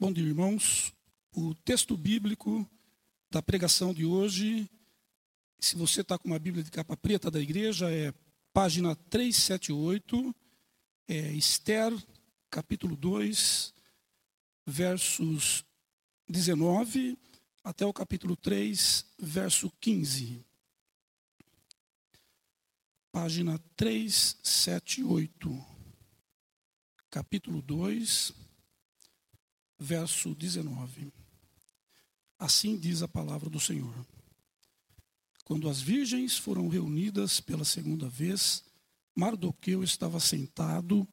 Bom dia, irmãos. O texto bíblico da pregação de hoje, se você está com uma Bíblia de capa preta da igreja, é página 378, é Esther, capítulo 2, versos 19 até o capítulo 3, verso 15. Página 378, capítulo 2, verso 19. Assim diz a palavra do Senhor. Quando as virgens foram reunidas pela segunda vez, Mardoqueu estava sentado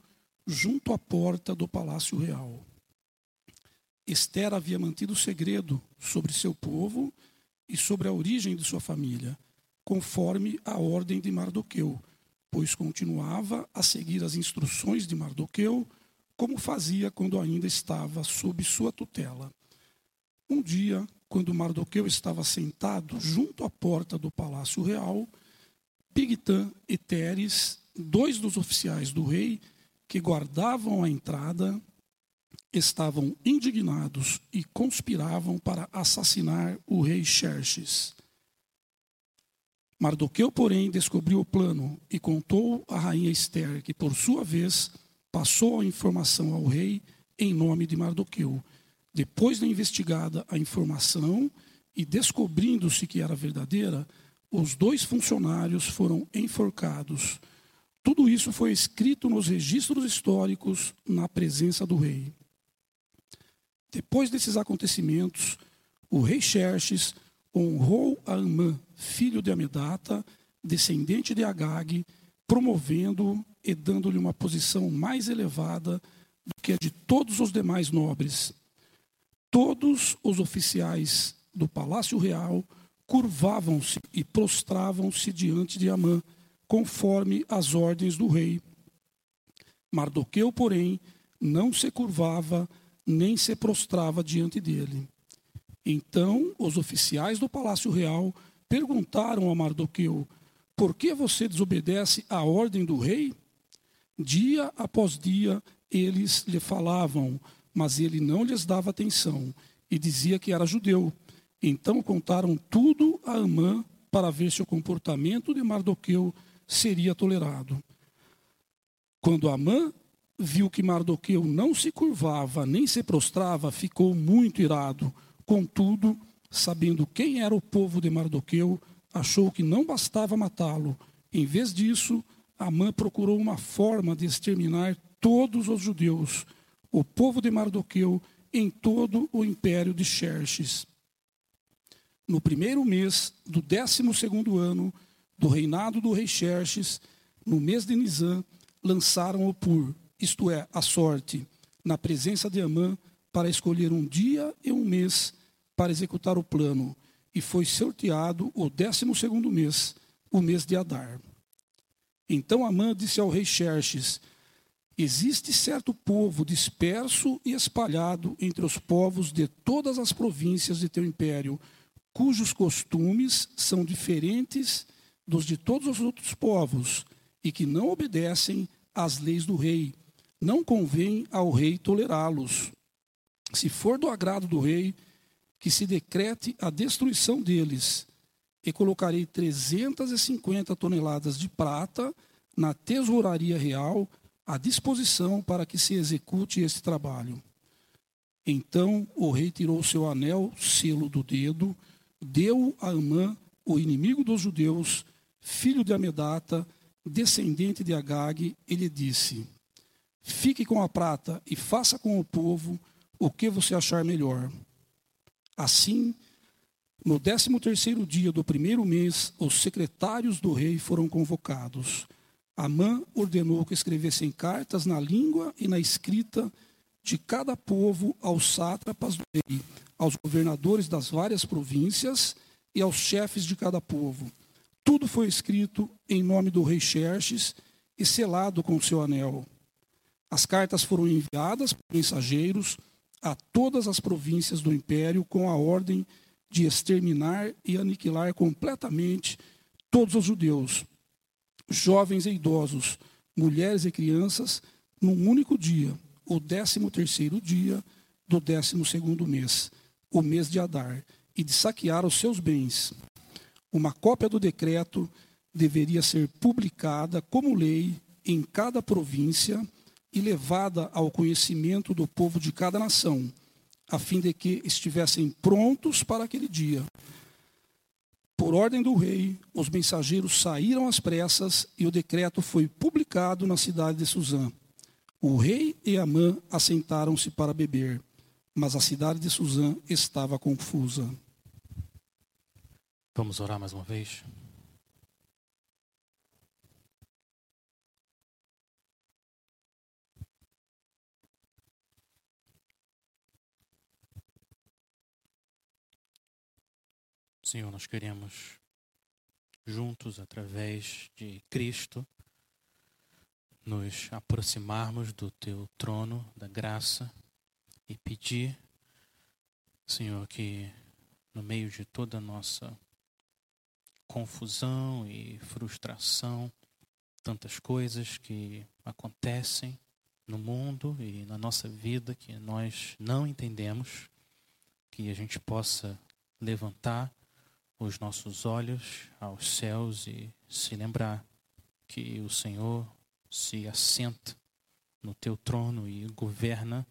junto à porta do palácio real. Esther havia mantido segredo sobre seu povo e sobre a origem de sua família, conforme a ordem de Mardoqueu, pois continuava a seguir as instruções de Mardoqueu como fazia quando ainda estava sob sua tutela. Um dia, quando Mardoqueu estava sentado junto à porta do palácio real, Bigtã e Teres, dois dos oficiais do rei que guardavam a entrada, estavam indignados e conspiravam para assassinar o rei Xerxes. Mardoqueu, porém, descobriu o plano e contou à rainha Esther, que por sua vez passou a informação ao rei em nome de Mardoqueu. Depois da investigada a informação e descobrindo-se que era verdadeira, os dois funcionários foram enforcados. Tudo isso foi escrito nos registros históricos na presença do rei. Depois desses acontecimentos, o rei Xerxes honrou a Amã, filho de Amedata, descendente de Agag, promovendo-o e dando-lhe uma posição mais elevada do que a de todos os demais nobres. Todos os oficiais do palácio real curvavam-se e prostravam-se diante de Amã, conforme as ordens do rei. Mardoqueu, porém, não se curvava nem se prostrava diante dele. Então os oficiais do palácio real perguntaram a Mardoqueu: Por que você desobedece à ordem do rei? Dia após dia eles lhe falavam, mas ele não lhes dava atenção e dizia que era judeu. Então contaram tudo a Amã para ver se o comportamento de Mardoqueu seria tolerado. Quando Amã viu que Mardoqueu não se curvava nem se prostrava, ficou muito irado. Contudo, sabendo quem era o povo de Mardoqueu, achou que não bastava matá-lo. Em vez disso, Amã procurou uma forma de exterminar todos os judeus, o povo de Mardoqueu, em todo o império de Xerxes. No primeiro mês do décimo segundo ano do reinado do rei Xerxes, no mês de Nisan, lançaram-o por, isto é, a sorte, na presença de Amã, para escolher um dia e um mês para executar o plano, e foi sorteado o décimo segundo mês, o mês de Adar. Então Amã disse ao rei Xerxes: Existe certo povo disperso e espalhado entre os povos de todas as províncias de teu império, cujos costumes são diferentes dos de todos os outros povos e que não obedecem às leis do rei. Não convém ao rei tolerá-los. Se for do agrado do rei, que se decrete a destruição deles e colocarei 350 toneladas de prata na tesouraria real à disposição para que se execute esse trabalho. Então o rei tirou seu anel, selo do dedo, deu a Amã, o inimigo dos judeus, filho de Amedata, descendente de Agag, e lhe disse: Fique com a prata e faça com o povo o que você achar melhor. Assim, no décimo terceiro dia do primeiro mês, os secretários do rei foram convocados. Amã ordenou que escrevessem cartas na língua e na escrita de cada povo aos sátrapas do rei, aos governadores das várias províncias e aos chefes de cada povo. Tudo foi escrito em nome do rei Xerxes e selado com seu anel. As cartas foram enviadas por mensageiros a todas as províncias do império com a ordem de exterminar e aniquilar completamente todos os judeus, jovens e idosos, mulheres e crianças, num único dia, o décimo terceiro dia, do décimo segundo mês, o mês de Adar, e de saquear os seus bens. Uma cópia do decreto deveria ser publicada como lei em cada província e levada ao conhecimento do povo de cada nação, a fim de que estivessem prontos para aquele dia. Por ordem do rei, os mensageiros saíram às pressas e o decreto foi publicado na cidade de Suzã. O rei e Amã assentaram-se para beber, mas a cidade de Suzã estava confusa. Vamos orar mais uma vez? Senhor, nós queremos, juntos, através de Cristo, nos aproximarmos do Teu trono da graça e pedir, Senhor, que no meio de toda a nossa confusão e frustração, tantas coisas que acontecem no mundo e na nossa vida que nós não entendemos, que a gente possa levantar os nossos olhos aos céus e se lembrar que o Senhor se assenta no teu trono e governa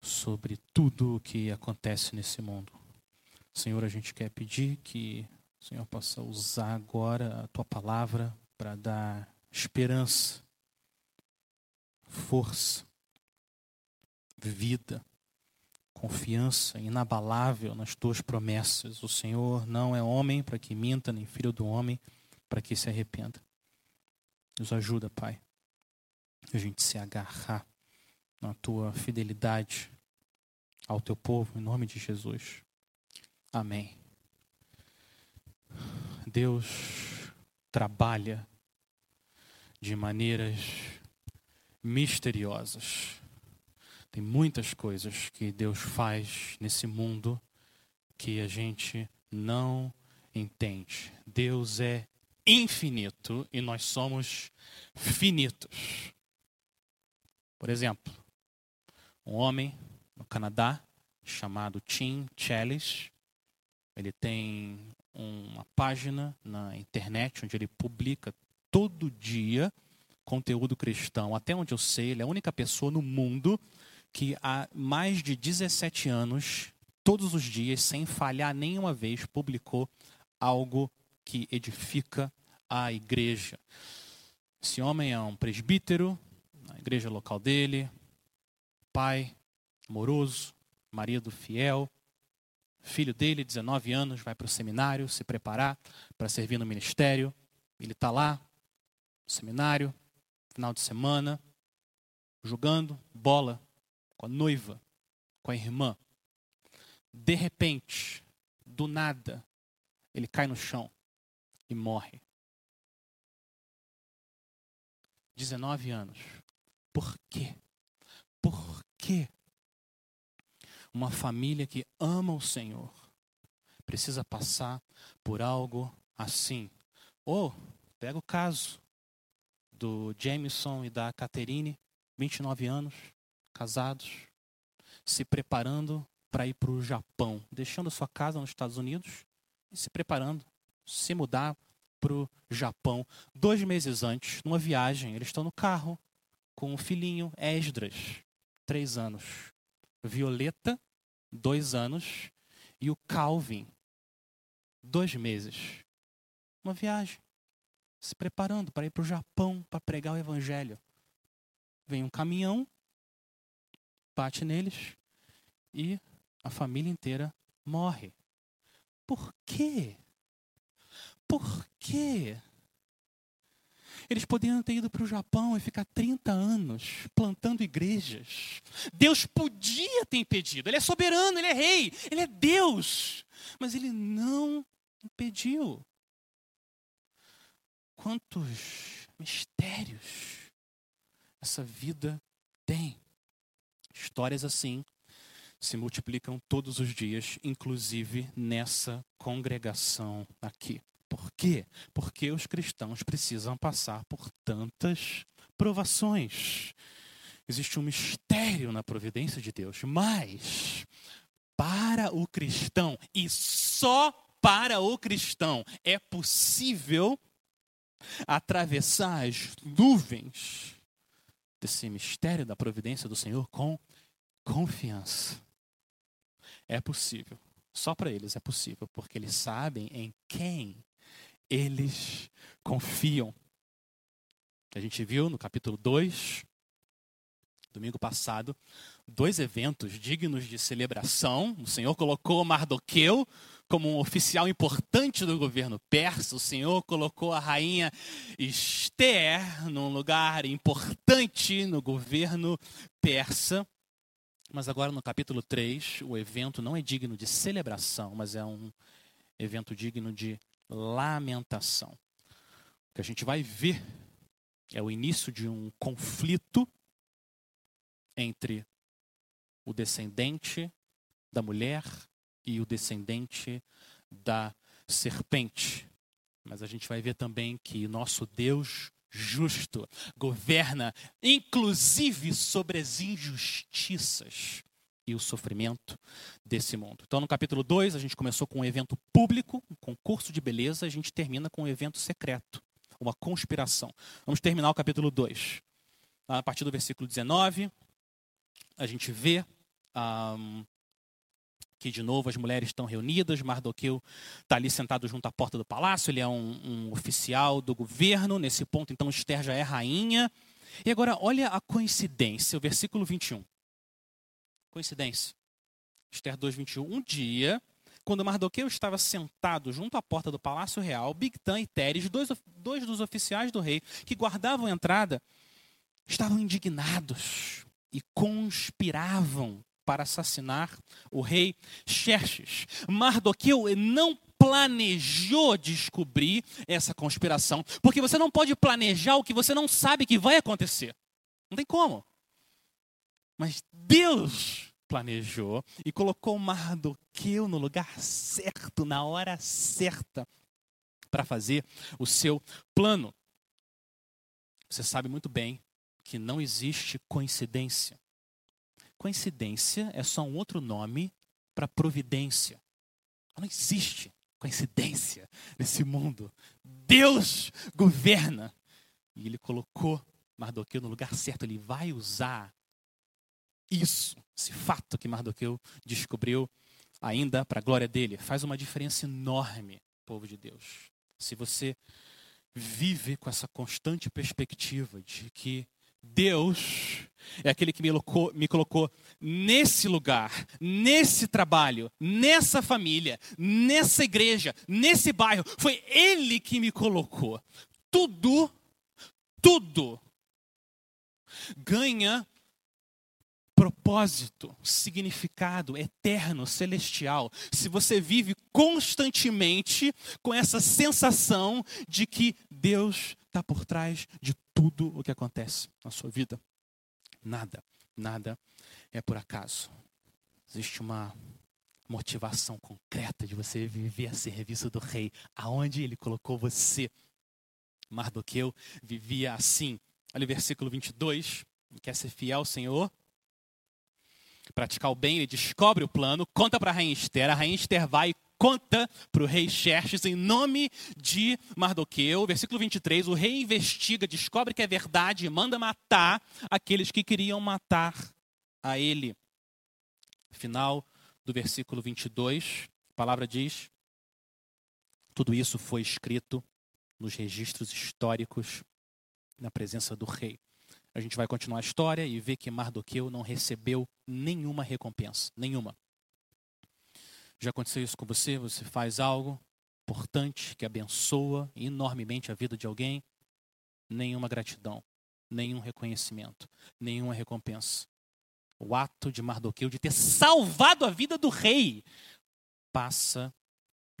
sobre tudo o que acontece nesse mundo. Senhor, a gente quer pedir que o Senhor possa usar agora a tua palavra para dar esperança, força, vida confiança inabalável nas tuas promessas. O Senhor não é homem para que minta, nem filho do homem para que se arrependa. Nos ajuda, Pai, a gente se agarrar na tua fidelidade ao teu povo, em nome de Jesus. Amém. Deus trabalha de maneiras misteriosas tem muitas coisas que Deus faz nesse mundo que a gente não entende. Deus é infinito e nós somos finitos. Por exemplo, um homem no Canadá chamado Tim Challis, ele tem uma página na internet onde ele publica todo dia conteúdo cristão. Até onde eu sei, ele é a única pessoa no mundo que há mais de 17 anos, todos os dias, sem falhar nenhuma vez, publicou algo que edifica a igreja. Esse homem é um presbítero na igreja local dele, pai amoroso, marido fiel. Filho dele, 19 anos, vai para o seminário se preparar para servir no ministério. Ele está lá, no seminário, final de semana, jogando bola com a noiva, com a irmã. De repente, do nada, ele cai no chão e morre. 19 anos. Por quê? Por quê? Uma família que ama o Senhor precisa passar por algo assim. Ou, pega o caso do Jameson e da Caterine, 29 anos, casados, se preparando para ir para o Japão, deixando sua casa nos Estados Unidos e se preparando, se mudar para o Japão. Dois meses antes, numa viagem, eles estão no carro com o filhinho Esdras, três anos, Violeta, dois anos, e o Calvin, dois meses. Uma viagem, se preparando para ir para o Japão para pregar o Evangelho. Vem um caminhão bate neles e a família inteira morre. Por quê? Por quê? Eles poderiam ter ido para o Japão e ficar 30 anos plantando igrejas. Deus podia ter impedido. Ele é soberano, ele é rei, ele é Deus. Mas ele não impediu. Quantos mistérios essa vida tem. Histórias assim se multiplicam todos os dias, inclusive nessa congregação aqui. Por quê? Porque os cristãos precisam passar por tantas provações. Existe um mistério na providência de Deus, mas para o cristão e só para o cristão é possível atravessar as nuvens desse mistério da providência do Senhor com confiança. É possível. Só para eles é possível, porque eles sabem em quem eles confiam. A gente viu no capítulo 2, domingo passado, dois eventos dignos de celebração. O Senhor colocou Mardoqueu como um oficial importante do governo persa. O Senhor colocou a rainha Esther num lugar importante no governo persa. Mas agora no capítulo 3, o evento não é digno de celebração, mas é um evento digno de lamentação. O que a gente vai ver é o início de um conflito entre o descendente da mulher e o descendente da serpente. Mas a gente vai ver também que nosso Deus justo governa inclusive sobre as injustiças e o sofrimento desse mundo. Então, no capítulo 2, a gente começou com um evento público, um concurso de beleza, a gente termina com um evento secreto, uma conspiração. Vamos terminar o capítulo 2. A partir do versículo 19, a gente vê um, que de novo as mulheres estão reunidas, Mardoqueu está ali sentado junto à porta do palácio, ele é um, um, oficial do governo, nesse ponto então Esther já é rainha. E agora olha a coincidência, o versículo 21. Coincidência. Esther 2, 21. Um dia, quando Mardoqueu estava sentado junto à porta do palácio real, Bigtan e Teres, dois, dois dos oficiais do rei que guardavam a entrada, estavam indignados e conspiravam para assassinar o rei Xerxes. Mardoqueu não planejou descobrir essa conspiração, porque você não pode planejar o que você não sabe que vai acontecer. Não tem como. Mas Deus planejou e colocou Mardoqueu no lugar certo, na hora certa, para fazer o seu plano. Você sabe muito bem que não existe coincidência. Coincidência é só um outro nome para providência. Não existe coincidência nesse mundo. Deus governa. E ele colocou Mardoqueu no lugar certo. Ele vai usar isso, esse fato que Mardoqueu descobriu, ainda para a glória dele. Faz uma diferença enorme, povo de Deus. Se você vive com essa constante perspectiva de que Deus é aquele que me colocou, me colocou nesse lugar, nesse trabalho, nessa família, nessa igreja, nesse bairro. Foi Ele que me colocou. Tudo, tudo ganha propósito, significado eterno, celestial, se você vive constantemente com essa sensação de que Deus está por trás de tudo o que acontece na sua vida. Nada, nada é por acaso. Existe uma motivação concreta de você viver a serviço do rei, aonde ele colocou você. Mardoqueu vivia assim. Olha o versículo 22. Quer ser fiel ao Senhor? Praticar o bem, ele descobre o plano, conta para a rainha Esther. A rainha Esther vai conta para o rei Xerxes em nome de Mardoqueu. Versículo 23, o rei investiga, descobre que é verdade e manda matar aqueles que queriam matar a ele. Final do versículo 22, a palavra diz: tudo isso foi escrito nos registros históricos na presença do rei. A gente vai continuar a história e ver que Mardoqueu não recebeu nenhuma recompensa, nenhuma. Já aconteceu isso com você? Você faz algo importante que abençoa enormemente a vida de alguém? Nenhuma gratidão, nenhum reconhecimento, nenhuma recompensa. O ato de Mardoqueu de ter salvado a vida do rei passa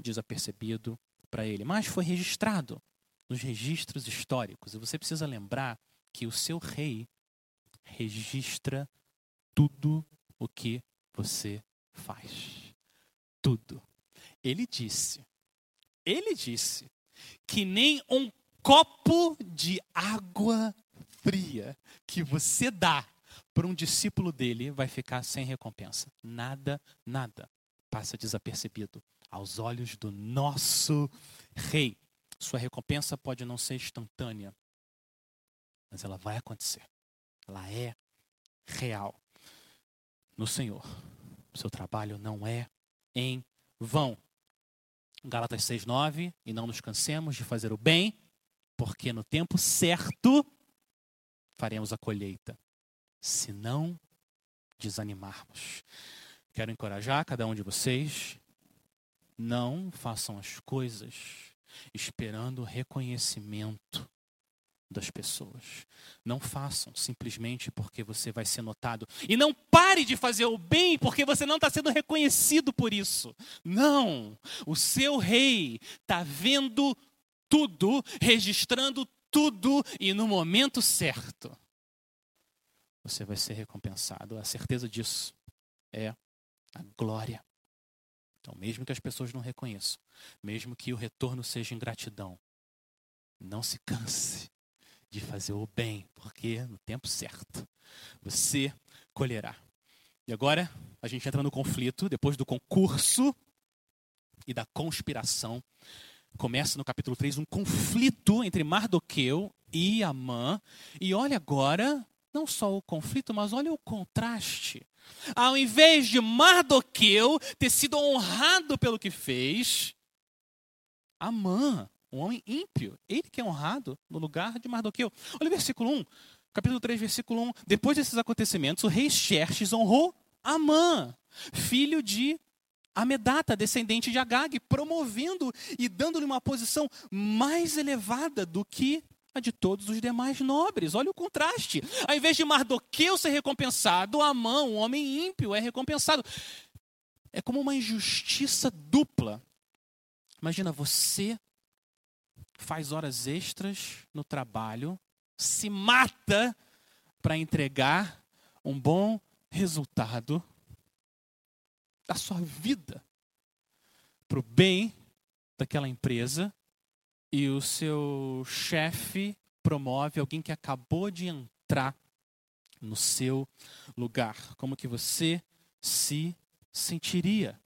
desapercebido para ele, mas foi registrado nos registros históricos. E você precisa lembrar que o seu rei registra tudo o que você faz tudo. Ele disse, ele disse que nem um copo de água fria que você dá para um discípulo dele vai ficar sem recompensa. Nada, nada passa desapercebido aos olhos do nosso rei. Sua recompensa pode não ser instantânea, mas ela vai acontecer. Ela é real no Senhor. O seu trabalho não é em vão. Gálatas 6:9, e não nos cansemos de fazer o bem, porque no tempo certo faremos a colheita, se não desanimarmos. Quero encorajar cada um de vocês, não façam as coisas esperando reconhecimento das pessoas. Não façam simplesmente porque você vai ser notado. E não pare de fazer o bem porque você não está sendo reconhecido por isso. Não! O seu rei está vendo tudo, registrando tudo e no momento certo você vai ser recompensado. A certeza disso é a glória. Então, mesmo que as pessoas não reconheçam, mesmo que o retorno seja ingratidão, não se canse de fazer o bem, porque no tempo certo você colherá. E agora a gente entra no conflito, depois do concurso e da conspiração. Começa no capítulo 3 um conflito entre Mardoqueu e Amã. E olha agora, não só o conflito, mas olha o contraste. Ao invés de Mardoqueu ter sido honrado pelo que fez, Amã um homem ímpio, ele que é honrado no lugar de Mardoqueu. Olha o versículo 1, capítulo 3, versículo 1. Depois desses acontecimentos, o rei Xerxes honrou Amã, filho de Amedata, descendente de Agag, promovendo e dando-lhe uma posição mais elevada do que a de todos os demais nobres. Olha o contraste. Ao invés de Mardoqueu ser recompensado, Amã, um homem ímpio, é recompensado. É como uma injustiça dupla. Imagina você faz horas extras no trabalho, se mata para entregar um bom resultado da sua vida para o bem daquela empresa e o seu chefe promove alguém que acabou de entrar no seu lugar. Como que você se sentiria?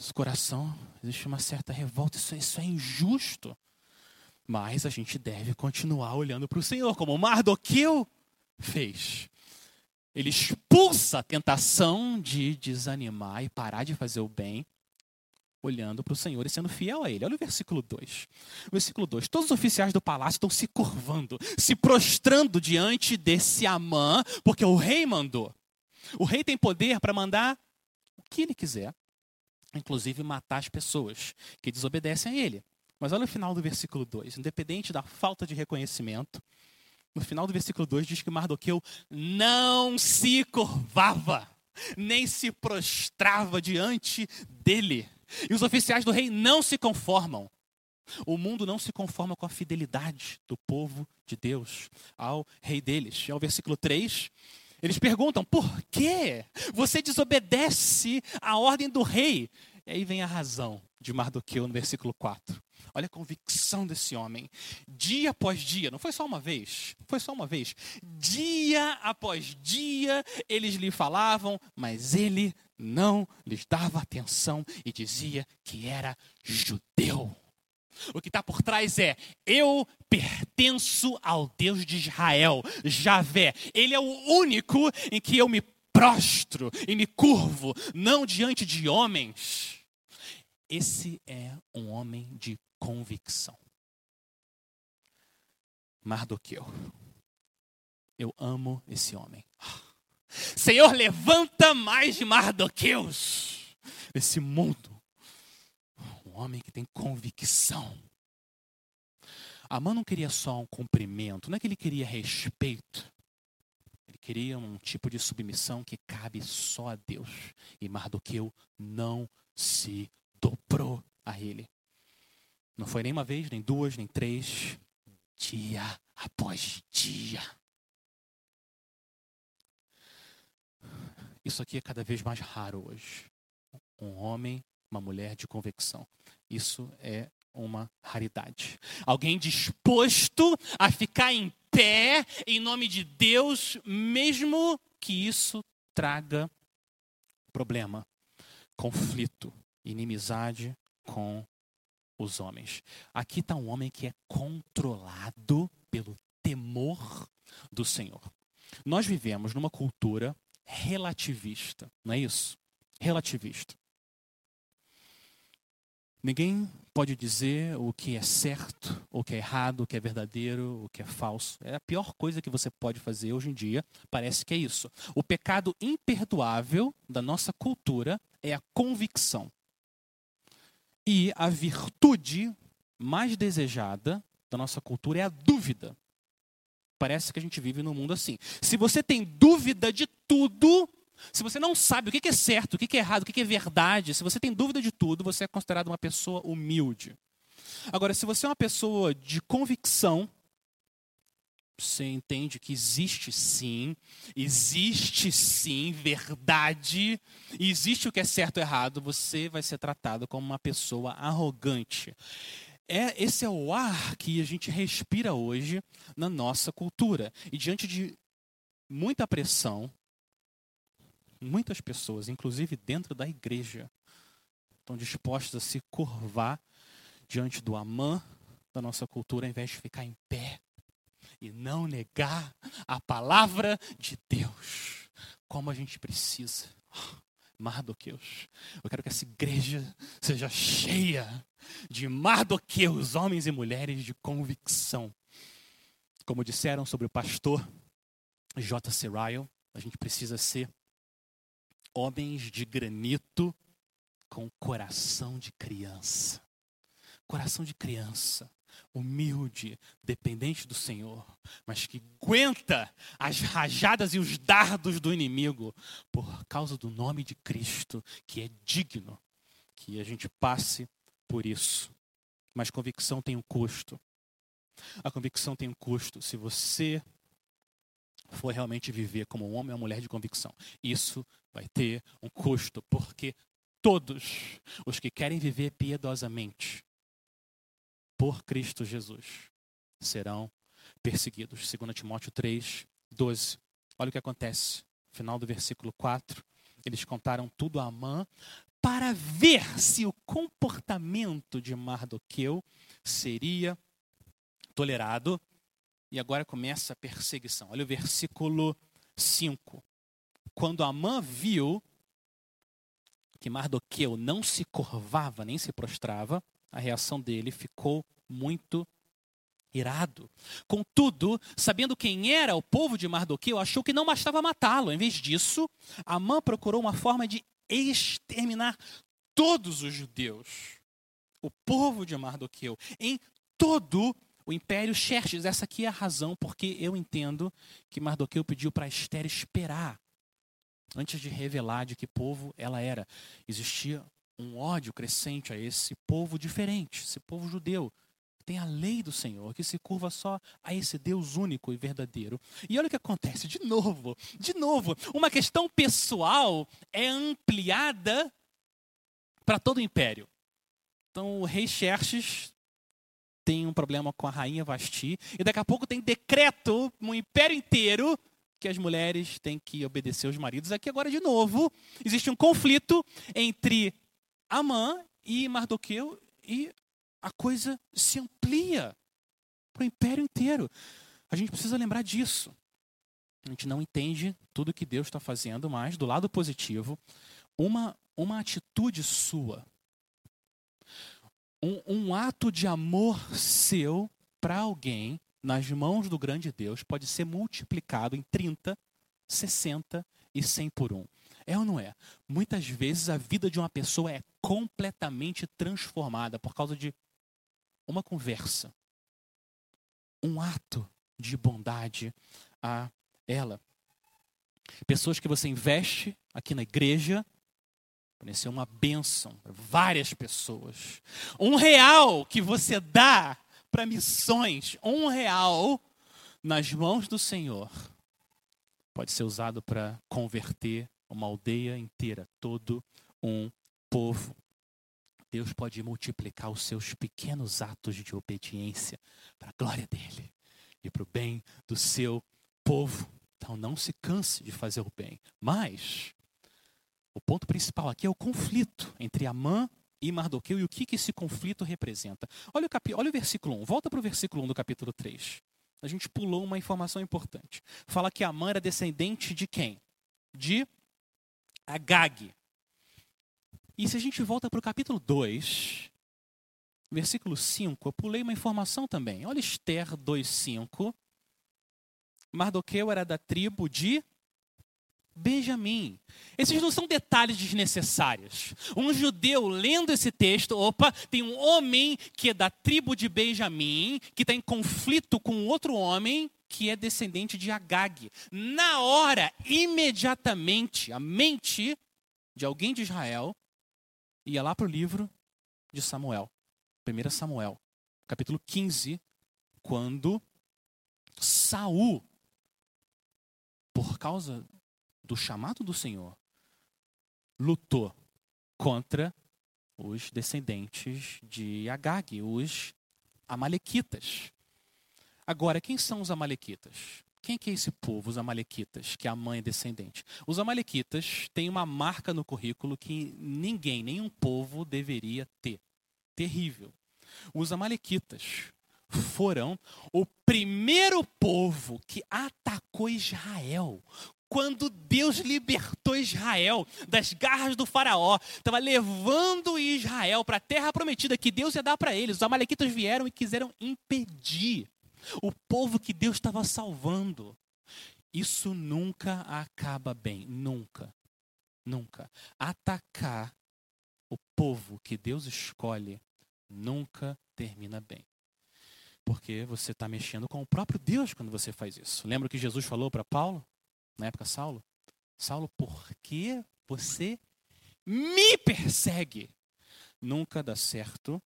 Esse coração, existe uma certa revolta, isso, isso é injusto. Mas a gente deve continuar olhando para o Senhor, como Mardoqueu fez. Ele expulsa a tentação de desanimar e parar de fazer o bem, olhando para o Senhor e sendo fiel a Ele. Olha o versículo 2. O versículo 2: Todos os oficiais do palácio estão se curvando, se prostrando diante desse Amã, porque o rei mandou. O rei tem poder para mandar o que ele quiser inclusive matar as pessoas que desobedecem a ele. Mas olha o final do versículo 2. Independente da falta de reconhecimento, no final do versículo 2 diz que Mardoqueu não se curvava, nem se prostrava diante dele. E os oficiais do rei não se conformam. O mundo não se conforma com a fidelidade do povo de Deus ao rei deles. E ao versículo 3, eles perguntam: por que você desobedece à ordem do rei? E aí vem a razão de Mardoqueu no versículo 4. Olha a convicção desse homem. Dia após dia, não foi só uma vez, foi só uma vez. Dia após dia eles lhe falavam, mas ele não lhes dava atenção e dizia que era judeu. O que está por trás é: eu pertenço ao Deus de Israel, Javé. Ele é o único em que eu me prostro e me curvo, não diante de homens. Esse é um homem de convicção. Mardoqueu. Eu amo esse homem. Senhor, levanta mais Mardoqueus nesse mundo homem que tem convicção. Amã não queria só um cumprimento, não é que ele queria respeito. Ele queria um tipo de submissão que cabe só a Deus. E Mardoqueu não se dobrou a ele. Não foi nem uma vez, nem duas, nem três. Dia após dia. Isso aqui é cada vez mais raro hoje. Um homem uma mulher de convicção. Isso é uma raridade. Alguém disposto a ficar em pé em nome de Deus, mesmo que isso traga problema, conflito, inimizade com os homens. Aqui está um homem que é controlado pelo temor do Senhor. Nós vivemos numa cultura relativista, não é isso? Relativista. Ninguém pode dizer o que é certo, o que é errado, o que é verdadeiro, o que é falso. É a pior coisa que você pode fazer hoje em dia, parece que é isso. O pecado imperdoável da nossa cultura é a convicção. E a virtude mais desejada da nossa cultura é a dúvida. Parece que a gente vive num mundo assim. Se você tem dúvida de tudo, se você não sabe o que é certo, o que é errado, o que é verdade, se você tem dúvida de tudo, você é considerado uma pessoa humilde. Agora, se você é uma pessoa de convicção, você entende que existe sim, existe sim verdade, existe o que é certo e errado, você vai ser tratado como uma pessoa arrogante. É, esse é o ar que a gente respira hoje na nossa cultura. E diante de muita pressão, muitas pessoas, inclusive dentro da igreja, estão dispostas a se curvar diante do amã da nossa cultura, ao invés de ficar em pé e não negar a palavra de Deus, como a gente precisa. Mardoqueus. Eu quero que essa igreja seja cheia de Mardoqueus, homens e mulheres de convicção. Como disseram sobre o pastor J.C. Ryle, a gente precisa ser homens de granito com coração de criança. Coração de criança, humilde, dependente do Senhor, mas que aguenta as rajadas e os dardos do inimigo por causa do nome de Cristo, que é digno que a gente passe por isso. Mas convicção tem um custo. A convicção tem um custo. Se você for realmente viver como um homem ou mulher de convicção, isso vai ter um custo, porque todos os que querem viver piedosamente por Cristo Jesus serão perseguidos. 2 Timóteo 3, 12. Olha o que acontece. Final do versículo 4. Eles contaram tudo a Amã para ver se o comportamento de Mardoqueu seria tolerado. E agora começa a perseguição. Olha o versículo 5 quando Amã viu que Mardoqueu não se curvava nem se prostrava, a reação dele ficou muito irado. Contudo, sabendo quem era o povo de Mardoqueu, achou que não bastava matá-lo. Em vez disso, Amã procurou uma forma de exterminar todos os judeus, o povo de Mardoqueu, em todo o império Xerxes. Essa aqui é a razão porque eu entendo que Mardoqueu pediu para Esther esperar antes de revelar de que povo ela era. Existia um ódio crescente a esse povo diferente, esse povo judeu. Tem a lei do Senhor que se curva só a esse Deus único e verdadeiro. E olha o que acontece, de novo, de novo, uma questão pessoal é ampliada para todo o império. Então o rei Xerxes tem um problema com a rainha Vasti, e daqui a pouco tem decreto no império inteiro que as mulheres têm que obedecer aos maridos. Aqui agora, de novo, existe um conflito entre Amã e Mardoqueu e a coisa se amplia para o império inteiro. A gente precisa lembrar disso. A gente não entende tudo que Deus está fazendo, mas do lado positivo, uma, uma atitude sua, um, um ato de amor seu para alguém nas mãos do grande Deus pode ser multiplicado em 30, 60 e 100 por um. É ou não é? Muitas vezes a vida de uma pessoa é completamente transformada por causa de uma conversa, um ato de bondade a ela. Pessoas que você investe aqui na igreja, pode ser uma bênção para várias pessoas. Um real que você dá para missões, um real nas mãos do Senhor pode ser usado para converter uma aldeia inteira, todo um povo. Deus pode multiplicar os seus pequenos atos de obediência para a glória dele e para o bem do seu povo. Então não se canse de fazer o bem. Mas o ponto principal aqui é o conflito entre Amã e Mardoqueu e o que, que esse conflito representa. Olha o, capi... Olha o versículo 1, volta para o versículo 1 do capítulo 3. A gente pulou uma informação importante. Fala que Amã era descendente de quem? De Agag. E se a gente volta para o capítulo 2, versículo 5, eu pulei uma informação também. Olha Esther 2,5. Mardoqueu era da tribo de Benjamim. Esses não são detalhes desnecessários. Um judeu lendo esse texto, opa, tem um homem que é da tribo de Benjamim, que está em conflito com outro homem que é descendente de Agag. Na hora, imediatamente, a mente de alguém de Israel ia lá para o livro de Samuel, 1 Samuel, capítulo 15, quando Saul, por causa do chamado do Senhor, lutou contra os descendentes de Agag, os Amalequitas. Agora, quem são os Amalequitas? Quem que é esse povo, os Amalequitas, que a mãe é descendente? Os Amalequitas têm uma marca no currículo que ninguém, nenhum povo deveria ter. Terrível. Os Amalequitas foram o primeiro povo que atacou Israel quando Deus libertou Israel das garras do faraó, estava levando Israel para a terra prometida que Deus ia dar para eles. Os amalequitas vieram e quiseram impedir o povo que Deus estava salvando. Isso nunca acaba bem, nunca. Nunca. Atacar o povo que Deus escolhe nunca termina bem. Porque você está mexendo com o próprio Deus quando você faz isso. Lembra que Jesus falou para Paulo? Na época Saulo, Saulo, por que você me persegue? Nunca dá certo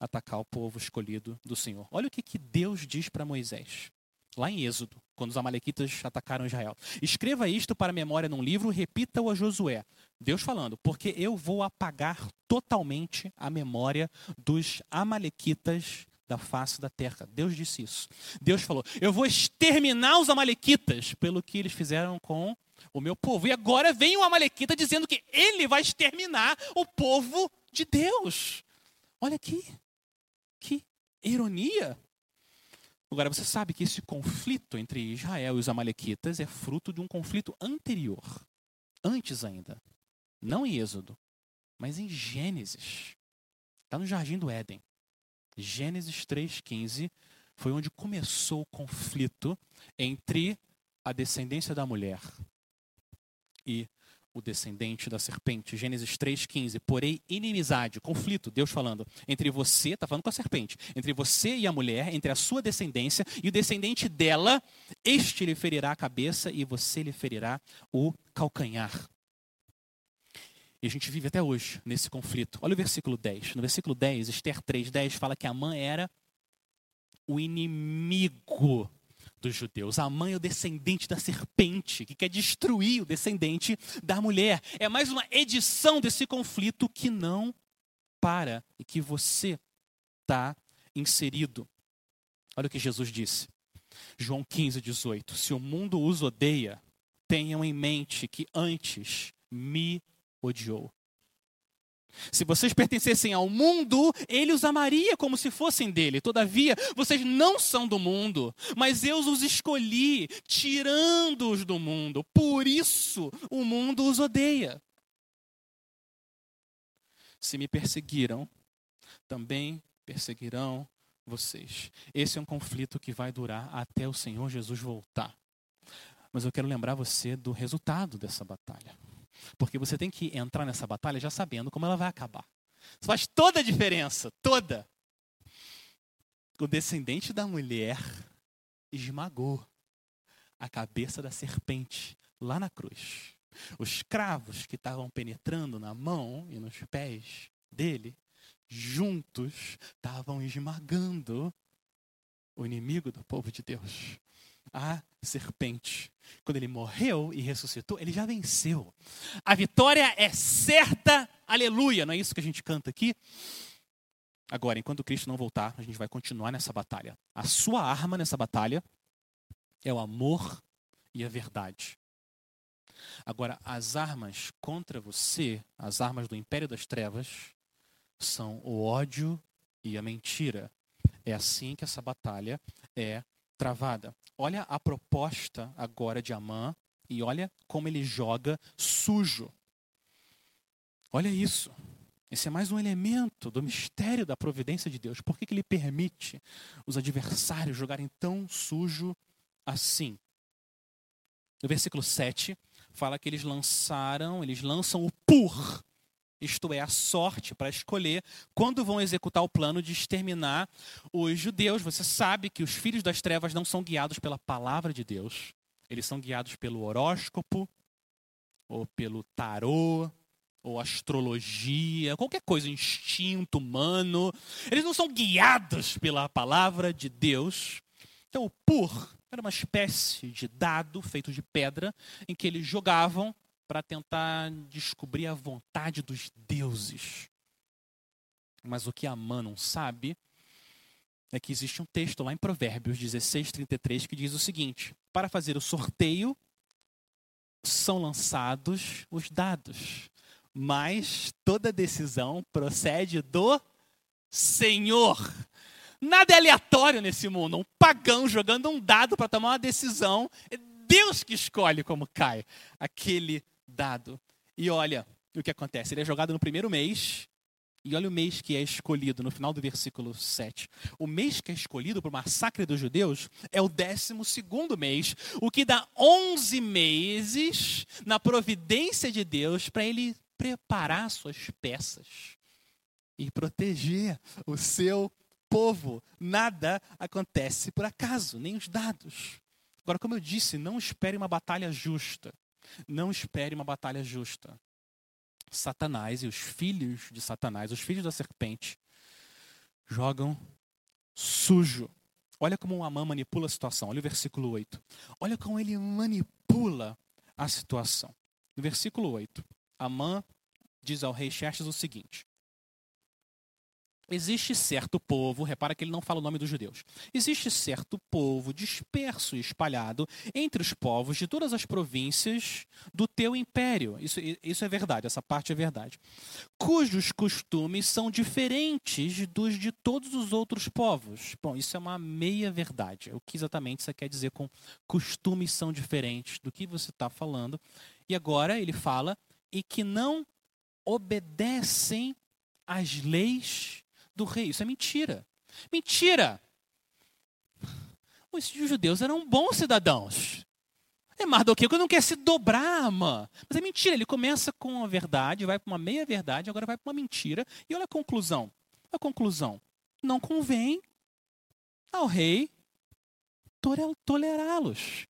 atacar o povo escolhido do Senhor. Olha o que, que Deus diz para Moisés, lá em Êxodo, quando os amalequitas atacaram Israel. Escreva isto para a memória num livro, repita-o a Josué. Deus falando, porque eu vou apagar totalmente a memória dos amalequitas da face da terra. Deus disse isso. Deus falou: Eu vou exterminar os Amalequitas pelo que eles fizeram com o meu povo. E agora vem o Amalequita dizendo que ele vai exterminar o povo de Deus. Olha aqui. Que ironia. Agora, você sabe que esse conflito entre Israel e os Amalequitas é fruto de um conflito anterior. Antes ainda. Não em Êxodo, mas em Gênesis. Está no Jardim do Éden. Gênesis 3,15 foi onde começou o conflito entre a descendência da mulher e o descendente da serpente. Gênesis 3,15. Porém, inimizade, conflito, Deus falando, entre você, está falando com a serpente, entre você e a mulher, entre a sua descendência e o descendente dela, este lhe ferirá a cabeça e você lhe ferirá o calcanhar. E a gente vive até hoje nesse conflito. Olha o versículo 10. No versículo 10, Esther 3, 10 fala que a mãe era o inimigo dos judeus. A mãe é o descendente da serpente, que quer destruir o descendente da mulher. É mais uma edição desse conflito que não para e que você está inserido. Olha o que Jesus disse. João 15, 18. Se o mundo os odeia, tenham em mente que antes me odiou. Se vocês pertencessem ao mundo, ele os amaria como se fossem dele. Todavia, vocês não são do mundo, mas eu os escolhi, tirando-os do mundo. Por isso, o mundo os odeia. Se me perseguiram, também perseguirão vocês. Esse é um conflito que vai durar até o Senhor Jesus voltar. Mas eu quero lembrar você do resultado dessa batalha. Porque você tem que entrar nessa batalha já sabendo como ela vai acabar. Isso faz toda a diferença, toda. O descendente da mulher esmagou a cabeça da serpente lá na cruz. Os cravos que estavam penetrando na mão e nos pés dele, juntos, estavam esmagando o inimigo do povo de Deus a serpente. Quando ele morreu e ressuscitou, ele já venceu. A vitória é certa aleluia, não é isso que a gente canta aqui? Agora, enquanto Cristo não voltar, a gente vai continuar nessa batalha. A sua arma nessa batalha é o amor e a verdade. Agora, as armas contra você, as armas do império das trevas, são o ódio e a mentira. É assim que essa batalha é travada. Olha a proposta agora de Amã e olha como ele joga sujo. Olha isso. Esse é mais um elemento do mistério da providência de Deus. Por que, que ele permite os adversários jogarem tão sujo assim? No versículo 7, fala que eles lançaram, eles lançam o pur, isto é, a sorte para escolher quando vão executar o plano de exterminar os judeus. Você sabe que os filhos das trevas não são guiados pela palavra de Deus, eles são guiados pelo horóscopo, ou pelo tarô, ou astrologia, qualquer coisa, instinto humano. Eles não são guiados pela palavra de Deus. Então, o pur era uma espécie de dado feito de pedra em que eles jogavam para tentar descobrir a vontade dos deuses. Mas o que Amã não sabe é que existe um texto lá em Provérbios 16, 33 que diz o seguinte: Para fazer o sorteio são lançados os dados mas toda decisão procede do Senhor. Nada é aleatório nesse mundo. Um pagão jogando um dado para tomar uma decisão. É Deus que escolhe como cai aquele dado. E olha o que acontece. Ele é jogado no primeiro mês. E olha o mês que é escolhido no final do versículo 7. O mês que é escolhido para o massacre dos judeus é o 12 mês, o que dá 11 meses na providência de Deus para ele preparar suas peças e proteger o seu povo. Nada acontece por acaso, nem os dados. Agora, como eu disse, não espere uma batalha justa. Não espere uma batalha justa. Satanás e os filhos de Satanás, os filhos da serpente, jogam sujo. Olha como o Amã manipula a situação. Olha o versículo 8. Olha como ele manipula a situação. No versículo 8. Amã diz ao rei Xerxes o seguinte: Existe certo povo, repara que ele não fala o nome dos judeus. Existe certo povo disperso e espalhado entre os povos de todas as províncias do teu império. Isso, isso é verdade, essa parte é verdade. Cujos costumes são diferentes dos de todos os outros povos. Bom, isso é uma meia verdade. O que exatamente você quer dizer com costumes são diferentes do que você está falando? E agora ele fala e que não obedecem às leis do rei. Isso é mentira. Mentira! Os judeus eram bons cidadãos. É Mardoqueu que não quer se dobrar, mano. Mas é mentira. Ele começa com a verdade, vai para uma meia verdade, agora vai para uma mentira. E olha a conclusão. A conclusão. Não convém ao rei tolerá-los.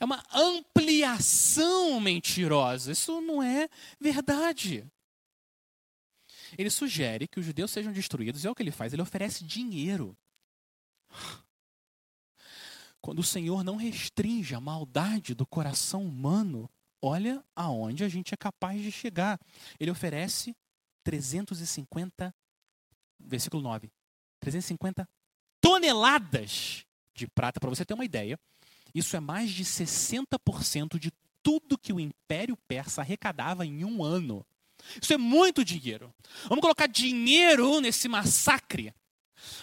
É uma ampliação mentirosa. Isso não é verdade. Ele sugere que os judeus sejam destruídos, e é o que ele faz, ele oferece dinheiro. Quando o Senhor não restringe a maldade do coração humano, olha aonde a gente é capaz de chegar. Ele oferece 350, versículo 9, 350 toneladas de prata, para você ter uma ideia. Isso é mais de 60% de tudo que o Império Persa arrecadava em um ano. Isso é muito dinheiro. Vamos colocar dinheiro nesse massacre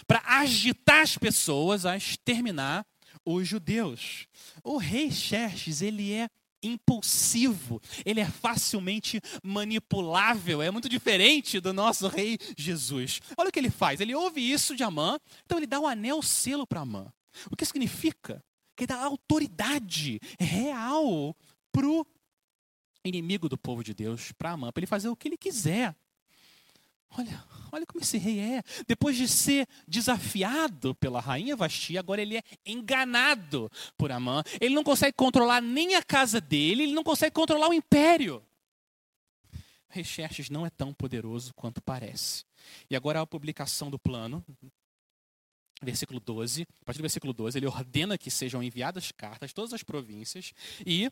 para agitar as pessoas a exterminar os judeus. O rei Xerxes, ele é impulsivo, ele é facilmente manipulável, é muito diferente do nosso rei Jesus. Olha o que ele faz, ele ouve isso de Amã, então ele dá o anel selo para Amã. O que significa? Que dá autoridade real para o inimigo do povo de Deus, para Amã, para ele fazer o que ele quiser. Olha, olha como esse rei é. Depois de ser desafiado pela rainha Vasti, agora ele é enganado por Amã. Ele não consegue controlar nem a casa dele, ele não consegue controlar o império. Xerxes não é tão poderoso quanto parece. E agora a publicação do plano, versículo 12, a partir do versículo 12, ele ordena que sejam enviadas cartas a todas as províncias e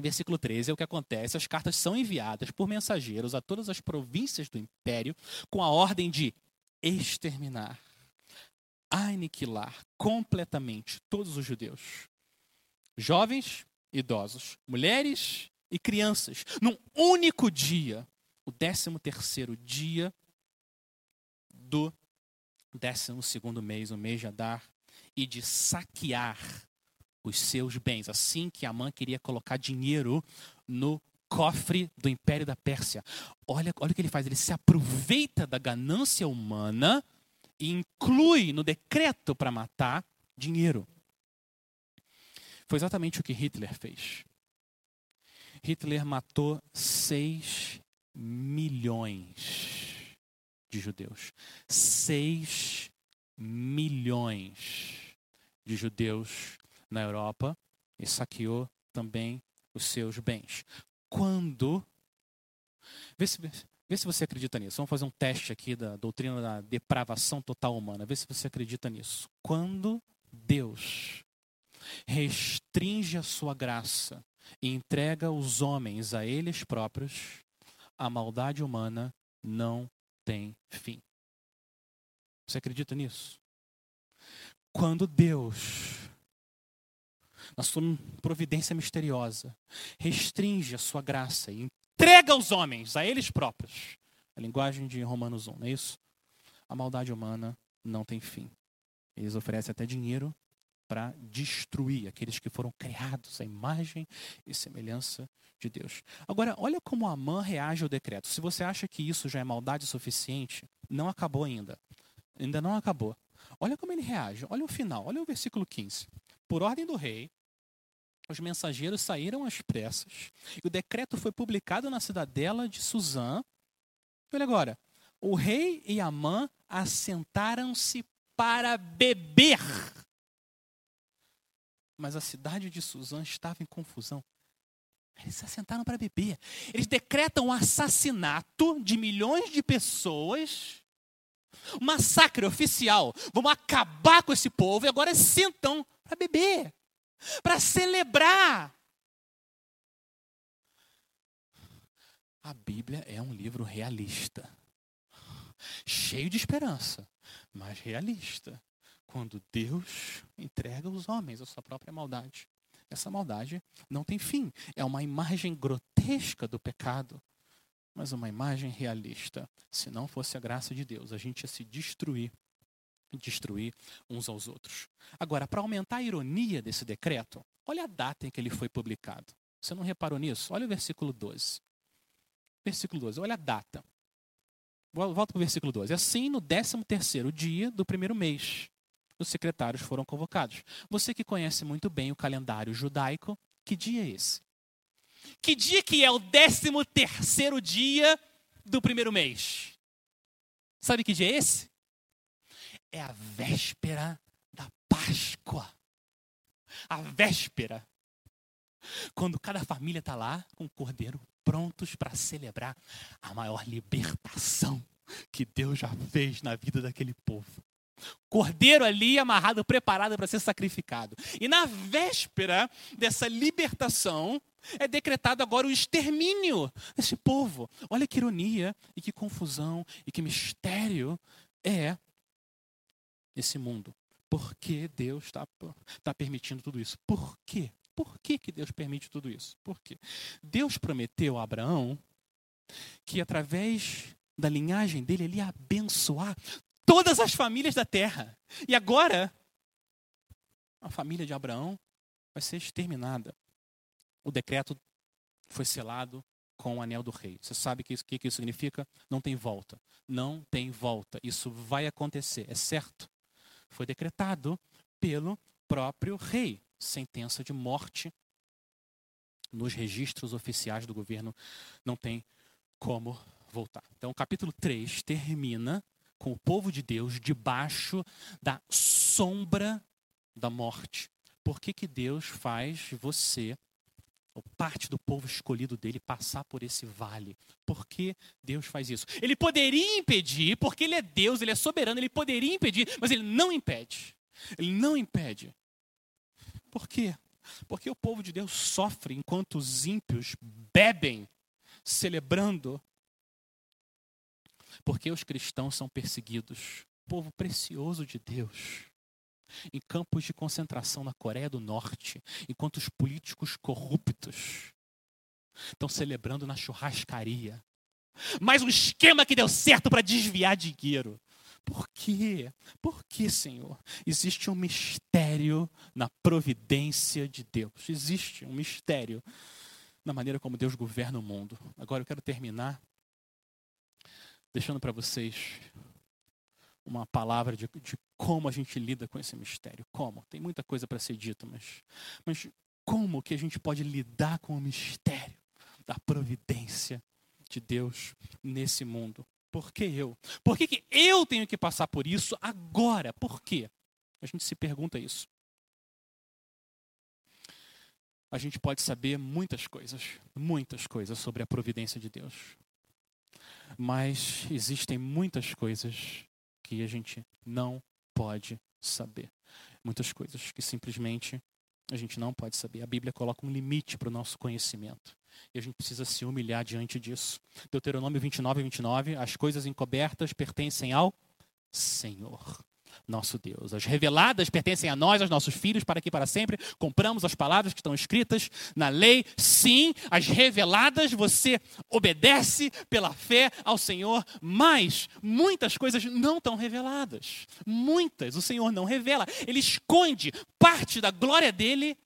Versículo 13 é o que acontece. As cartas são enviadas por mensageiros a todas as províncias do império com a ordem de exterminar, aniquilar completamente todos os judeus. Jovens, idosos, mulheres e crianças, num único dia, o décimo terceiro dia do décimo segundo mês, o mês de Adar, e de saquear os seus bens. Assim que Amã queria colocar dinheiro no cofre do Império da Pérsia. Olha, olha o que ele faz, ele se aproveita da ganância humana e inclui no decreto para matar dinheiro. Foi exatamente o que Hitler fez. Hitler matou 6 milhões de judeus. 6 milhões de judeus na Europa e saqueou também os seus bens. Quando. Vê se, vê se você acredita nisso. Vamos fazer um teste aqui da doutrina da depravação total humana. Vê se você acredita nisso. Quando Deus restringe a sua graça e entrega os homens a eles próprios, a maldade humana não tem fim. Você acredita nisso? Quando Deus na sua providência misteriosa, restringe a sua graça e entrega aos homens, a eles próprios. A linguagem de Romanos 1, não é isso? A maldade humana não tem fim. Eles oferecem até dinheiro para destruir aqueles que foram criados à imagem e semelhança de Deus. Agora, olha como Amã reage ao decreto. Se você acha que isso já é maldade suficiente, não acabou ainda. Ainda não acabou. Olha como ele reage. Olha o final. Olha o versículo 15. Por ordem do rei, os mensageiros saíram às pressas e o decreto foi publicado na cidadela de Suzã. Olha agora, o rei e Amã assentaram-se para beber. Mas a cidade de Suzã estava em confusão. Eles se assentaram para beber. Eles decretam o assassinato de milhões de pessoas. Um massacre oficial. Vamos acabar com esse povo e agora sentam para beber para celebrar. A Bíblia é um livro realista, cheio de esperança, mas realista. Quando Deus entrega os homens a sua própria maldade. Essa maldade não tem fim. É uma imagem grotesca do pecado, mas uma imagem realista. Se não fosse a graça de Deus, a gente ia se destruir destruir uns aos outros. Agora, para aumentar a ironia desse decreto, olha a data em que ele foi publicado. Você não reparou nisso? Olha o versículo 12. Versículo 12, olha a data. Volta para o versículo 12. Assim, no 13 terceiro dia do primeiro mês, os secretários foram convocados. Você que conhece muito bem o calendário judaico, que dia é esse? Que dia que é o 13 terceiro dia do primeiro mês? Sabe que dia é esse? É a véspera da Páscoa. A véspera. Quando cada família está lá com o cordeiro prontos para celebrar a maior libertação que Deus já fez na vida daquele povo. Cordeiro ali amarrado, preparado para ser sacrificado. E na véspera dessa libertação, é decretado agora o extermínio desse povo. Olha que ironia e que confusão e que mistério é nesse mundo. Por que Deus está tá permitindo tudo isso? Por quê? Por que, que Deus permite tudo isso? Por quê? Deus prometeu a Abraão que através da linhagem dele ele ia abençoar todas as famílias da terra. E agora, a família de Abraão vai ser exterminada. O decreto foi selado com o anel do rei. Você sabe o que, que, que isso significa? Não tem volta. Não tem volta. Isso vai acontecer, é certo foi decretado pelo próprio rei. Sentença de morte nos registros oficiais do governo não tem como voltar. Então, o capítulo 3 termina com o povo de Deus debaixo da sombra da morte. Por que, que Deus faz você parte do povo escolhido dele passar por esse vale. Por que Deus faz isso? Ele poderia impedir, porque ele é Deus, ele é soberano, ele poderia impedir, mas ele não impede. Ele não impede. Por quê? Porque o povo de Deus sofre enquanto os ímpios bebem, celebrando. Porque os cristãos são perseguidos. Povo precioso de Deus. Em campos de concentração na Coreia do Norte, enquanto os políticos corruptos estão celebrando na churrascaria. Mais um esquema que deu certo para desviar dinheiro. Por quê? Por que, Senhor? Existe um mistério na providência de Deus. Existe um mistério na maneira como Deus governa o mundo. Agora eu quero terminar deixando para vocês uma palavra de, de, como a gente lida com esse mistério. Como? Tem muita coisa para ser dita, mas, mas como que a gente pode lidar com o mistério da providência de Deus nesse mundo? Por que eu? Por que, que eu tenho que passar por isso agora? Por quê? A gente se pergunta isso. A gente pode saber muitas coisas, muitas coisas sobre a providência de Deus. Mas existem muitas coisas que a gente não pode saber. Muitas coisas que simplesmente a gente não pode saber. A Bíblia coloca um limite para o nosso conhecimento. E a gente precisa se humilhar diante disso. Deuteronômio 29, 29. As coisas encobertas pertencem ao Senhor, nosso Deus. As reveladas pertencem a nós, aos nossos filhos, para que para sempre compramos as palavras que estão escritas na lei. Sim, as reveladas você obedece pela fé ao Senhor, mas muitas coisas não estão reveladas. Muitas o Senhor não revela. Ele esconde parte da glória dele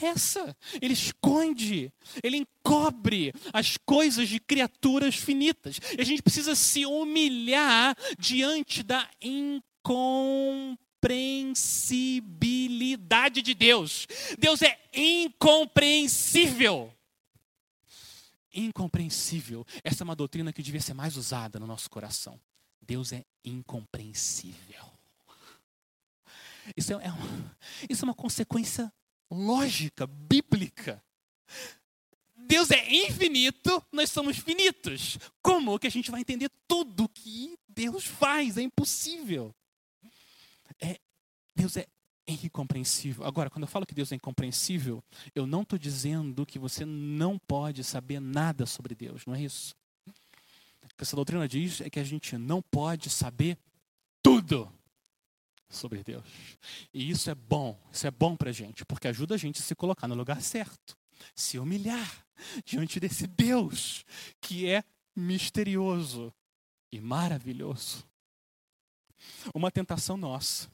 essa. Ele esconde, ele encobre as coisas de criaturas finitas. E a gente precisa se humilhar diante da incompreensibilidade de Deus. Deus é incompreensível. Incompreensível. Essa é uma doutrina que devia ser mais usada no nosso coração. Deus é incompreensível. Isso é, é, isso é uma consequência lógica, bíblica. Deus é infinito, nós somos finitos. Como que a gente vai entender tudo que Deus faz? É impossível. Deus é incompreensível. Agora, quando eu falo que Deus é incompreensível, eu não estou dizendo que você não pode saber nada sobre Deus, não é isso? O que essa doutrina diz é que a gente não pode saber tudo sobre Deus. E isso é bom, isso é bom para a gente, porque ajuda a gente a se colocar no lugar certo, se humilhar diante desse Deus que é misterioso e maravilhoso. Uma tentação nossa,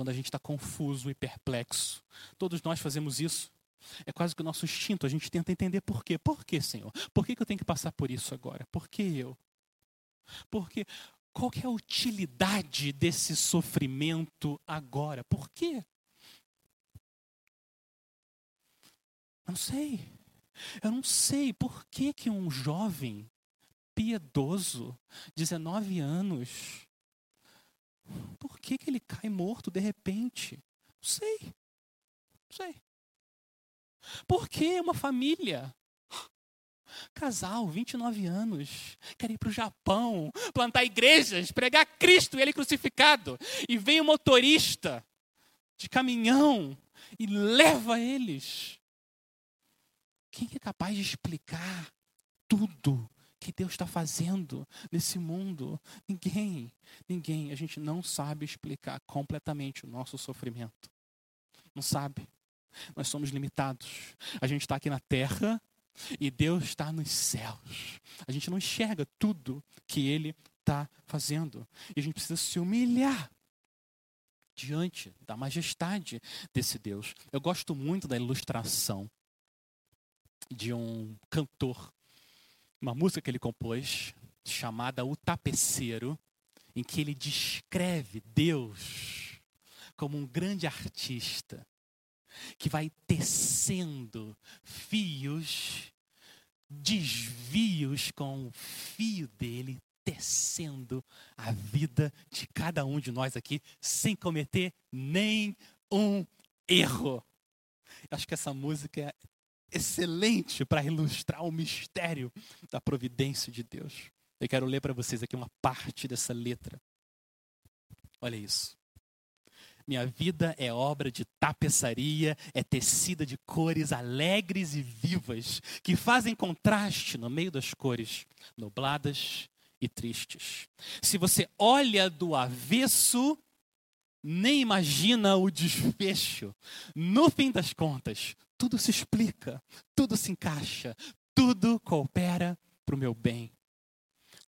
quando a gente está confuso e perplexo, todos nós fazemos isso. É quase que o nosso instinto, a gente tenta entender por quê. Por quê, Senhor? Por que, que eu tenho que passar por isso agora? Por que eu? Porque qual que é a utilidade desse sofrimento agora? Por quê? Eu não sei. Eu não sei por que, que um jovem piedoso, 19 anos, por que, que ele cai morto de repente? Não sei. Não sei. Por que uma família Casal, 29 anos, quer ir para o Japão, plantar igrejas, pregar Cristo e ele crucificado. E vem o motorista de caminhão e leva eles. Quem é capaz de explicar tudo que Deus está fazendo nesse mundo? Ninguém, ninguém. A gente não sabe explicar completamente o nosso sofrimento. Não sabe. Nós somos limitados. A gente está aqui na terra e Deus está nos céus. A gente não enxerga tudo que Ele está fazendo. E a gente precisa se humilhar diante da majestade desse Deus. Eu gosto muito da ilustração de um cantor, uma música que ele compôs, chamada O Tapeceiro, em que ele descreve Deus como um grande artista que vai tecendo fios, desvios com o fio dele, tecendo a vida de cada um de nós aqui, sem cometer nem um erro. Eu acho que essa música é excelente para ilustrar o mistério da providência de Deus. Eu quero ler para vocês aqui uma parte dessa letra. Olha isso. Minha vida é obra de tapeçaria, é tecida de cores alegres e vivas, que fazem contraste no meio das cores nubladas e tristes. Se você olha do avesso, nem imagina o desfecho. No fim das contas, tudo se explica, tudo se encaixa, tudo coopera para o meu bem.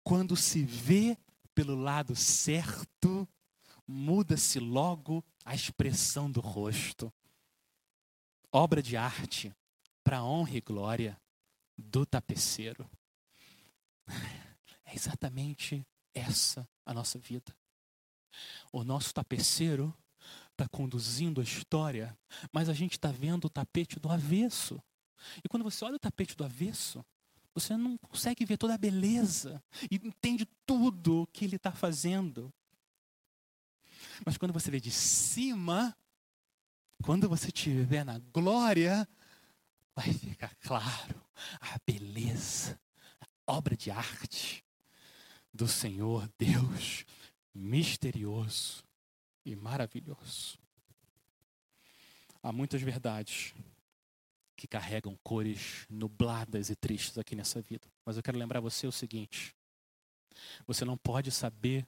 Quando se vê pelo lado certo, muda-se logo a expressão do rosto. Obra de arte para honra e glória do tapeceiro. É exatamente essa a nossa vida. O nosso tapeceiro está conduzindo a história, mas a gente está vendo o tapete do avesso. E quando você olha o tapete do avesso, você não consegue ver toda a beleza e entende tudo o que ele está fazendo. Mas quando você vê de cima, quando você estiver na glória, vai ficar claro a beleza, a obra de arte do Senhor Deus misterioso e maravilhoso. Há muitas verdades que carregam cores nubladas e tristes aqui nessa vida. Mas eu quero lembrar você o seguinte: você não pode saber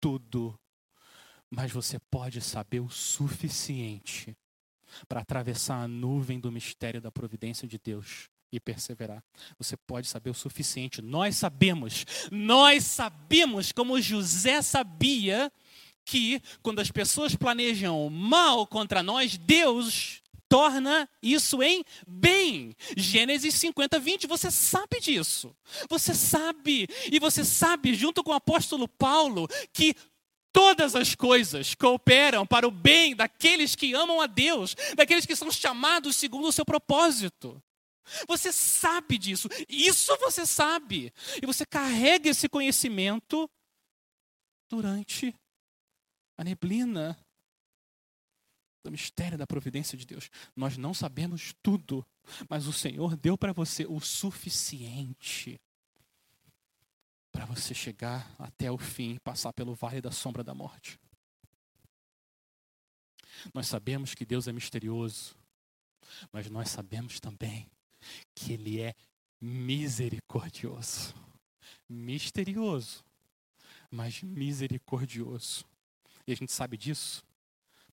tudo, mas você pode saber o suficiente para atravessar a nuvem do mistério da providência de Deus e perseverar. Você pode saber o suficiente. Nós sabemos, nós sabemos como José sabia que quando as pessoas planejam mal contra nós, Deus torna isso em bem. Gênesis 50, 20, você sabe disso. Você sabe. E você sabe, junto com o apóstolo Paulo, que todas as coisas cooperam para o bem daqueles que amam a Deus, daqueles que são chamados segundo o seu propósito. Você sabe disso, isso você sabe. E você carrega esse conhecimento durante a neblina do mistério da providência de Deus. Nós não sabemos tudo, mas o Senhor deu para você o suficiente para você chegar até o fim, passar pelo vale da sombra da morte. Nós sabemos que Deus é misterioso, mas nós sabemos também que Ele é misericordioso. Misterioso, mas misericordioso. E a gente sabe disso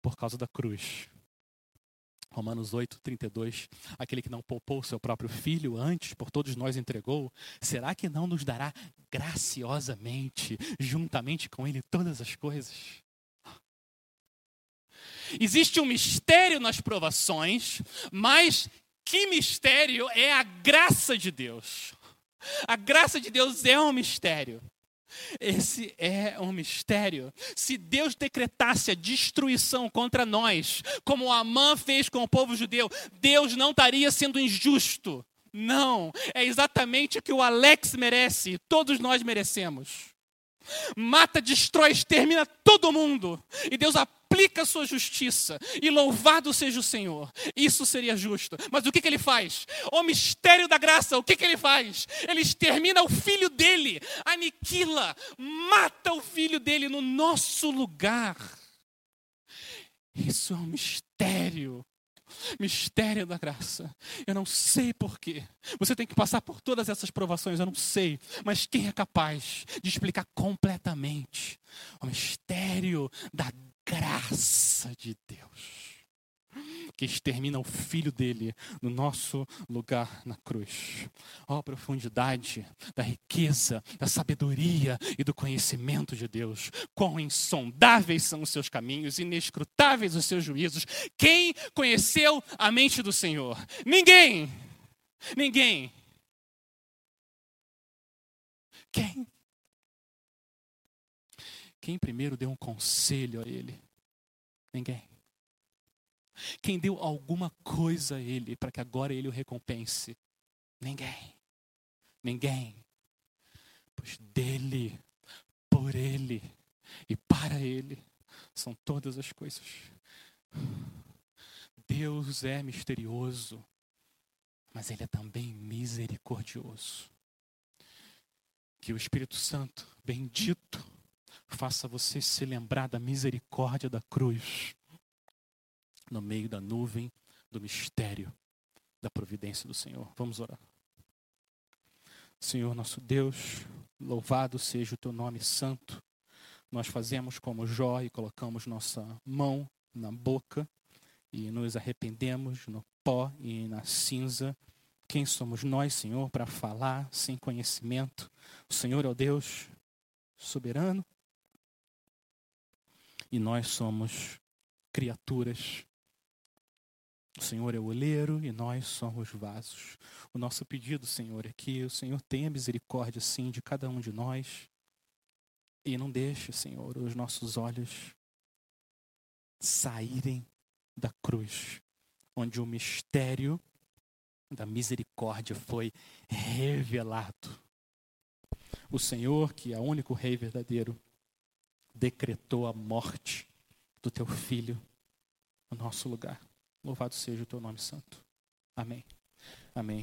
por causa da cruz. Romanos 8, 32. Aquele que não poupou o seu próprio filho antes, por todos nós entregou, será que não nos dará graciosamente, juntamente com ele, todas as coisas? Existe um mistério nas provações, mas que mistério é a graça de Deus? A graça de Deus é um mistério. Esse é um mistério. Se Deus decretasse a destruição contra nós, como Amã fez com o povo judeu, Deus não estaria sendo injusto. Não, é exatamente o que o Alex merece, todos nós merecemos. Mata, destrói, extermina todo mundo. E Deus aplica a sua justiça. E louvado seja o Senhor. Isso seria justo. Mas o que, que ele faz? O mistério da graça, o que, que ele faz? Ele extermina o filho dele, aniquila, mata o filho dele no nosso lugar. Isso é um mistério Mistério da graça. Eu não sei porquê. Você tem que passar por todas essas provações, eu não sei. Mas quem é capaz de explicar completamente o mistério da graça de Deus? que extermina o filho dele no nosso lugar na cruz. Ó oh, profundidade da riqueza, da sabedoria e do conhecimento de Deus. Quão insondáveis são os seus caminhos, inescrutáveis os seus juízos. Quem conheceu a mente do Senhor? Ninguém. Ninguém. Quem? Quem primeiro deu um conselho a ele? Ninguém. Quem deu alguma coisa a ele para que agora ele o recompense? Ninguém. Ninguém. Pois dele, por ele e para ele são todas as coisas. Deus é misterioso, mas ele é também misericordioso. Que o Espírito Santo, bendito, faça você se lembrar da misericórdia da cruz no meio da nuvem do mistério da providência do Senhor. Vamos orar. Senhor nosso Deus, louvado seja o teu nome santo. Nós fazemos como Jó e colocamos nossa mão na boca e nos arrependemos no pó e na cinza. Quem somos nós, Senhor, para falar sem conhecimento? O Senhor é o Deus soberano e nós somos criaturas. O Senhor é o oleiro e nós somos vasos. O nosso pedido, Senhor, é que o Senhor tenha misericórdia, sim, de cada um de nós e não deixe, Senhor, os nossos olhos saírem da cruz, onde o mistério da misericórdia foi revelado. O Senhor, que é o único Rei verdadeiro, decretou a morte do teu filho no nosso lugar. Louvado seja o teu nome santo. Amém. Amém.